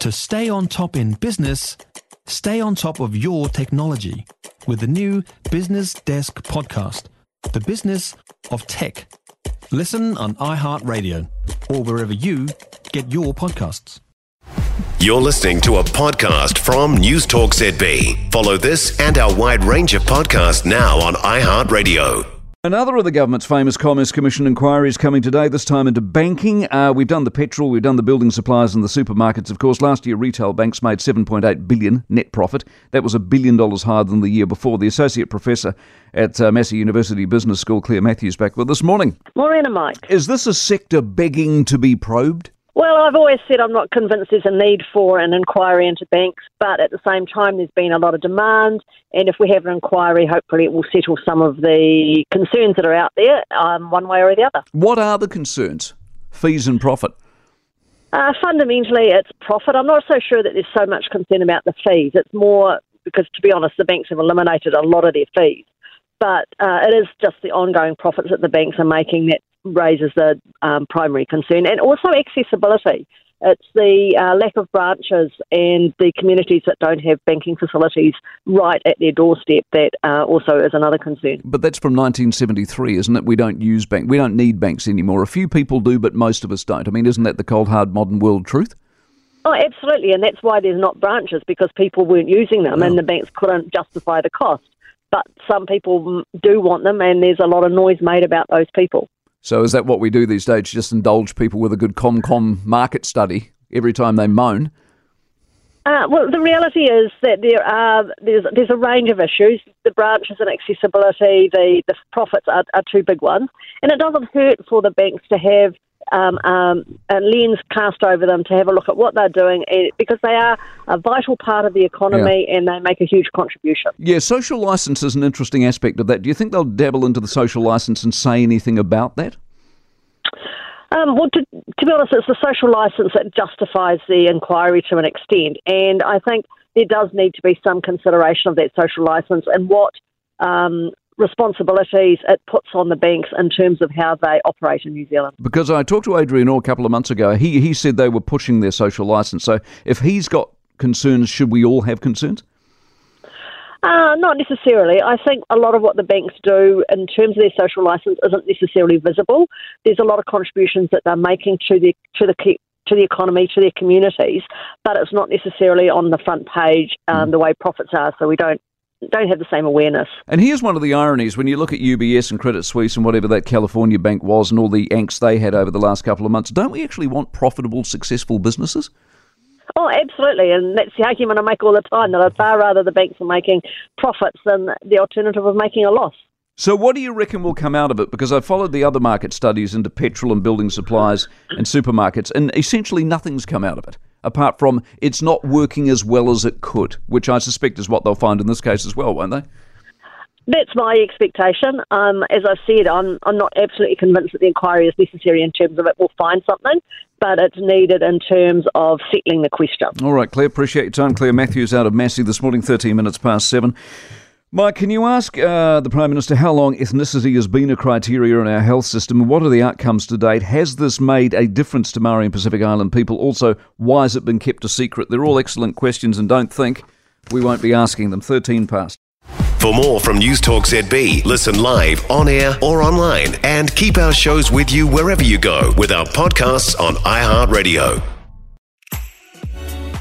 To stay on top in business, stay on top of your technology with the new Business Desk podcast, The Business of Tech. Listen on iHeartRadio or wherever you get your podcasts. You're listening to a podcast from News Talk ZB. Follow this and our wide range of podcasts now on iHeartRadio. Another of the government's famous Commerce Commission inquiries coming today, this time into banking. Uh, we've done the petrol, we've done the building supplies and the supermarkets. Of course, last year retail banks made 7.8 billion net profit. That was a billion dollars higher than the year before. The associate professor at uh, Massey University Business School, Claire Matthews, back with us. This morning. Morning, Mike. Is this a sector begging to be probed? Well, I've always said I'm not convinced there's a need for an inquiry into banks, but at the same time, there's been a lot of demand, and if we have an inquiry, hopefully it will settle some of the concerns that are out there, um, one way or the other. What are the concerns? Fees and profit. Uh, fundamentally, it's profit. I'm not so sure that there's so much concern about the fees. It's more because, to be honest, the banks have eliminated a lot of their fees. But uh, it is just the ongoing profits that the banks are making that raises the um, primary concern, and also accessibility. It's the uh, lack of branches and the communities that don't have banking facilities right at their doorstep that uh, also is another concern. But that's from 1973, isn't it? We don't use bank, we don't need banks anymore. A few people do, but most of us don't. I mean, isn't that the cold hard modern world truth? Oh, absolutely, and that's why there's not branches because people weren't using them, Oh. and the banks couldn't justify the cost. But some people do want them, and there's a lot of noise made about those people. So is that what we do these days? Just indulge people with a good ComCom market study every time they moan? Uh, well, the reality is that there are there's there's a range of issues. The branches and accessibility, the the profits are, are two big ones, and it doesn't hurt for the banks to have um, um, a lens cast over them to have a look at what they're doing, eh, because they are a vital part of the economy and they make a huge contribution. Yeah, social license is an interesting aspect of that. Do you think they'll dabble into the social license and say anything about that? Um, well, to, to be honest, it's the social license that justifies the inquiry to an extent, and I think there does need to be some consideration of that social license and what um, responsibilities it puts on the banks in terms of how they operate in New Zealand. Because I talked to Adrian Orr a couple of months ago. He he said they were pushing their social license. So if he's got concerns, should we all have concerns? Uh, not necessarily. I think a lot of what the banks do in terms of their social license isn't necessarily visible. There's a lot of contributions that they're making to the to the to the economy, to their communities, but it's not necessarily on the front page um, the way profits are. So we don't don't have the same awareness. And here's one of the ironies when you look at UBS and Credit Suisse and whatever that California bank was and all the angst they had over the last couple of months. Don't we actually want profitable, successful businesses? Oh, absolutely, and that's the argument I make all the time that I'd far rather the banks are making profits than the alternative of making a loss. So, what do you reckon will come out of it? Because I followed the other market studies into petrol and building supplies and supermarkets, and essentially nothing's come out of it, apart from it's not working as well as it could, which I suspect is what they'll find in this case as well, won't they? That's my expectation. Um, as I've said, I'm, I'm not absolutely convinced that the inquiry is necessary in terms of it will find something, but it's needed in terms of settling the question. All right, Claire, appreciate your time. Claire Matthews out of Massey this morning, 13 minutes past seven. Mike, can you ask uh, the Prime Minister how long ethnicity has been a criteria in our health system what are the outcomes to date? Has this made a difference to Maori and Pacific Island people? Also, why has it been kept a secret? They're all excellent questions and don't think we won't be asking them. 13 past. For more from News Talk ZB, listen live, on air, or online, and keep our shows with you wherever you go with our podcasts on iHeartRadio.